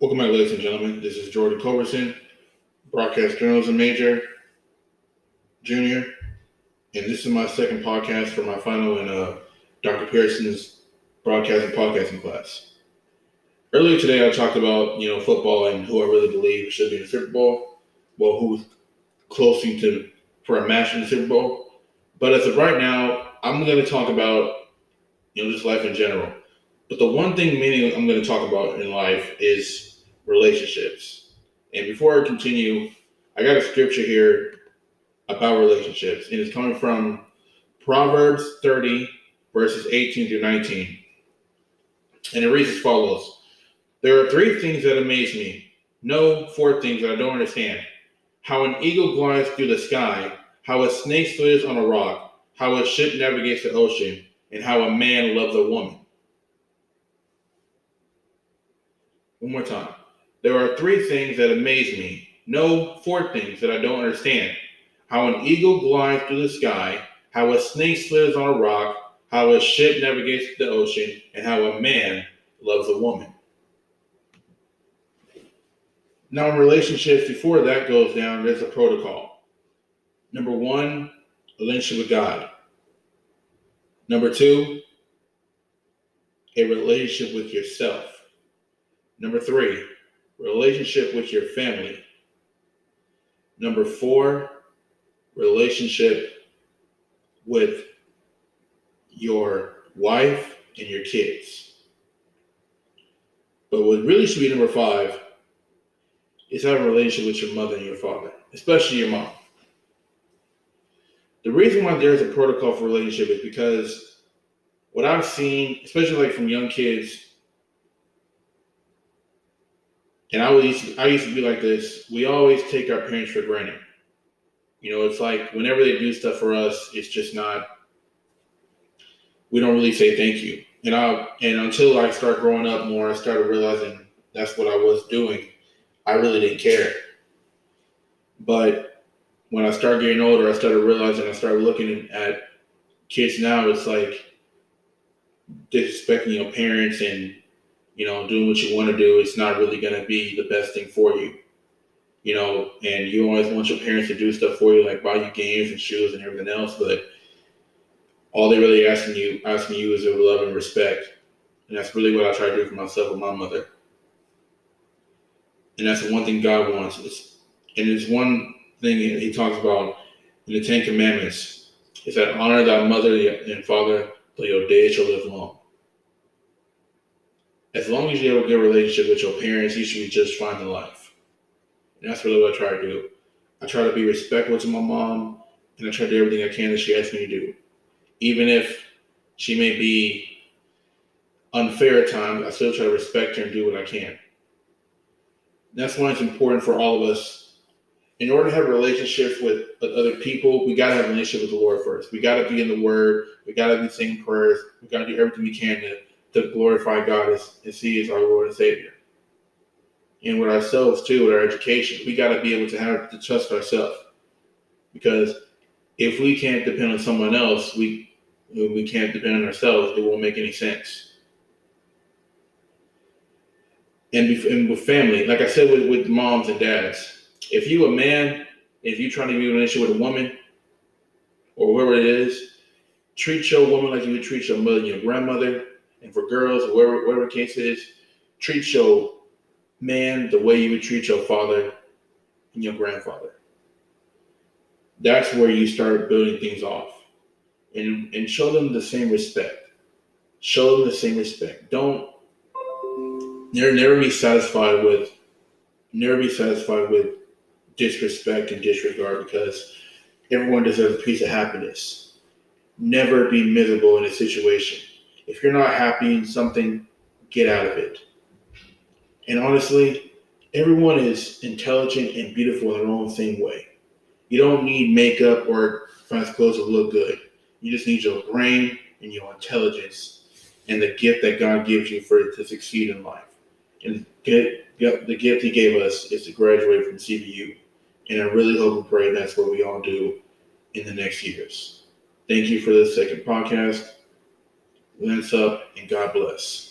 gentlemen. This is Jordan Culberson, broadcast journalism major, junior, and this is my second podcast for my final in uh, Dr. Pearson's broadcasting podcasting class. Earlier today, I talked about you know football and who I really believe should be in the Super Bowl. Well, who's closing to for a match in the Super Bowl. But as of right now, I'm going to talk about you know just life in general. But the one thing meaning I'm going to talk about in life is relationships. And before I continue, I got a scripture here about relationships, and it's coming from Proverbs 30, verses 18 through 19. And it reads as follows There are three things that amaze me. No, four things that I don't understand. How an eagle glides through the sky, how a snake slithers on a rock, how a ship navigates the ocean, and how a man loves a woman. One more time. There are three things that amaze me. No, four things that I don't understand. How an eagle glides through the sky, how a snake slithers on a rock, how a ship navigates the ocean, and how a man loves a woman. Now, in relationships, before that goes down, there's a protocol. Number one, a relationship with God. Number two, a relationship with yourself. Number three, relationship with your family. Number four, relationship with your wife and your kids. But what really should be number five is have a relationship with your mother and your father, especially your mom. The reason why there's a protocol for relationship is because what I've seen, especially like from young kids, and I used to, I used to be like this. We always take our parents for granted. You know, it's like whenever they do stuff for us, it's just not. We don't really say thank you. And I and until I start growing up more, I started realizing that's what I was doing. I really didn't care. But when I started getting older, I started realizing I started looking at kids now. It's like disrespecting your parents and you know, doing what you want to do, it's not really going to be the best thing for you. You know, and you always want your parents to do stuff for you, like buy you games and shoes and everything else, but all they're really asking you asking you is love and respect. And that's really what I try to do for myself and my mother. And that's the one thing God wants. It's, and it's one thing he talks about in the Ten Commandments is that honor thy mother and father till your days shall live long as long as you have a good relationship with your parents, you should be just fine in life. And that's really what I try to do. I try to be respectful to my mom, and I try to do everything I can that she asks me to do. Even if she may be unfair at times, I still try to respect her and do what I can. That's why it's important for all of us. In order to have relationships with, with other people, we gotta have a relationship with the Lord first. We gotta be in the Word. We gotta be saying prayers. We gotta do everything we can to to glorify God as, as He is our Lord and Savior. And with ourselves too, with our education, we got to be able to have to trust ourselves. Because if we can't depend on someone else, we we can't depend on ourselves. It won't make any sense. And, and with family, like I said, with, with moms and dads, if you a man, if you trying to be in relationship with a woman or whoever it is, treat your woman like you would treat your mother, your grandmother, and for girls, whatever, whatever case it is, treat your man the way you would treat your father and your grandfather. That's where you start building things off. And, and show them the same respect. Show them the same respect. Don't never never be satisfied with never be satisfied with disrespect and disregard because everyone deserves a piece of happiness. Never be miserable in a situation if you're not happy in something, get out of it. And honestly, everyone is intelligent and beautiful in their own same way. You don't need makeup or fancy clothes to look good. You just need your brain and your intelligence and the gift that God gives you for to succeed in life. And get, the gift He gave us is to graduate from CBU. And I really hope and pray that's what we all do in the next years. Thank you for this second podcast. Lance up and God bless.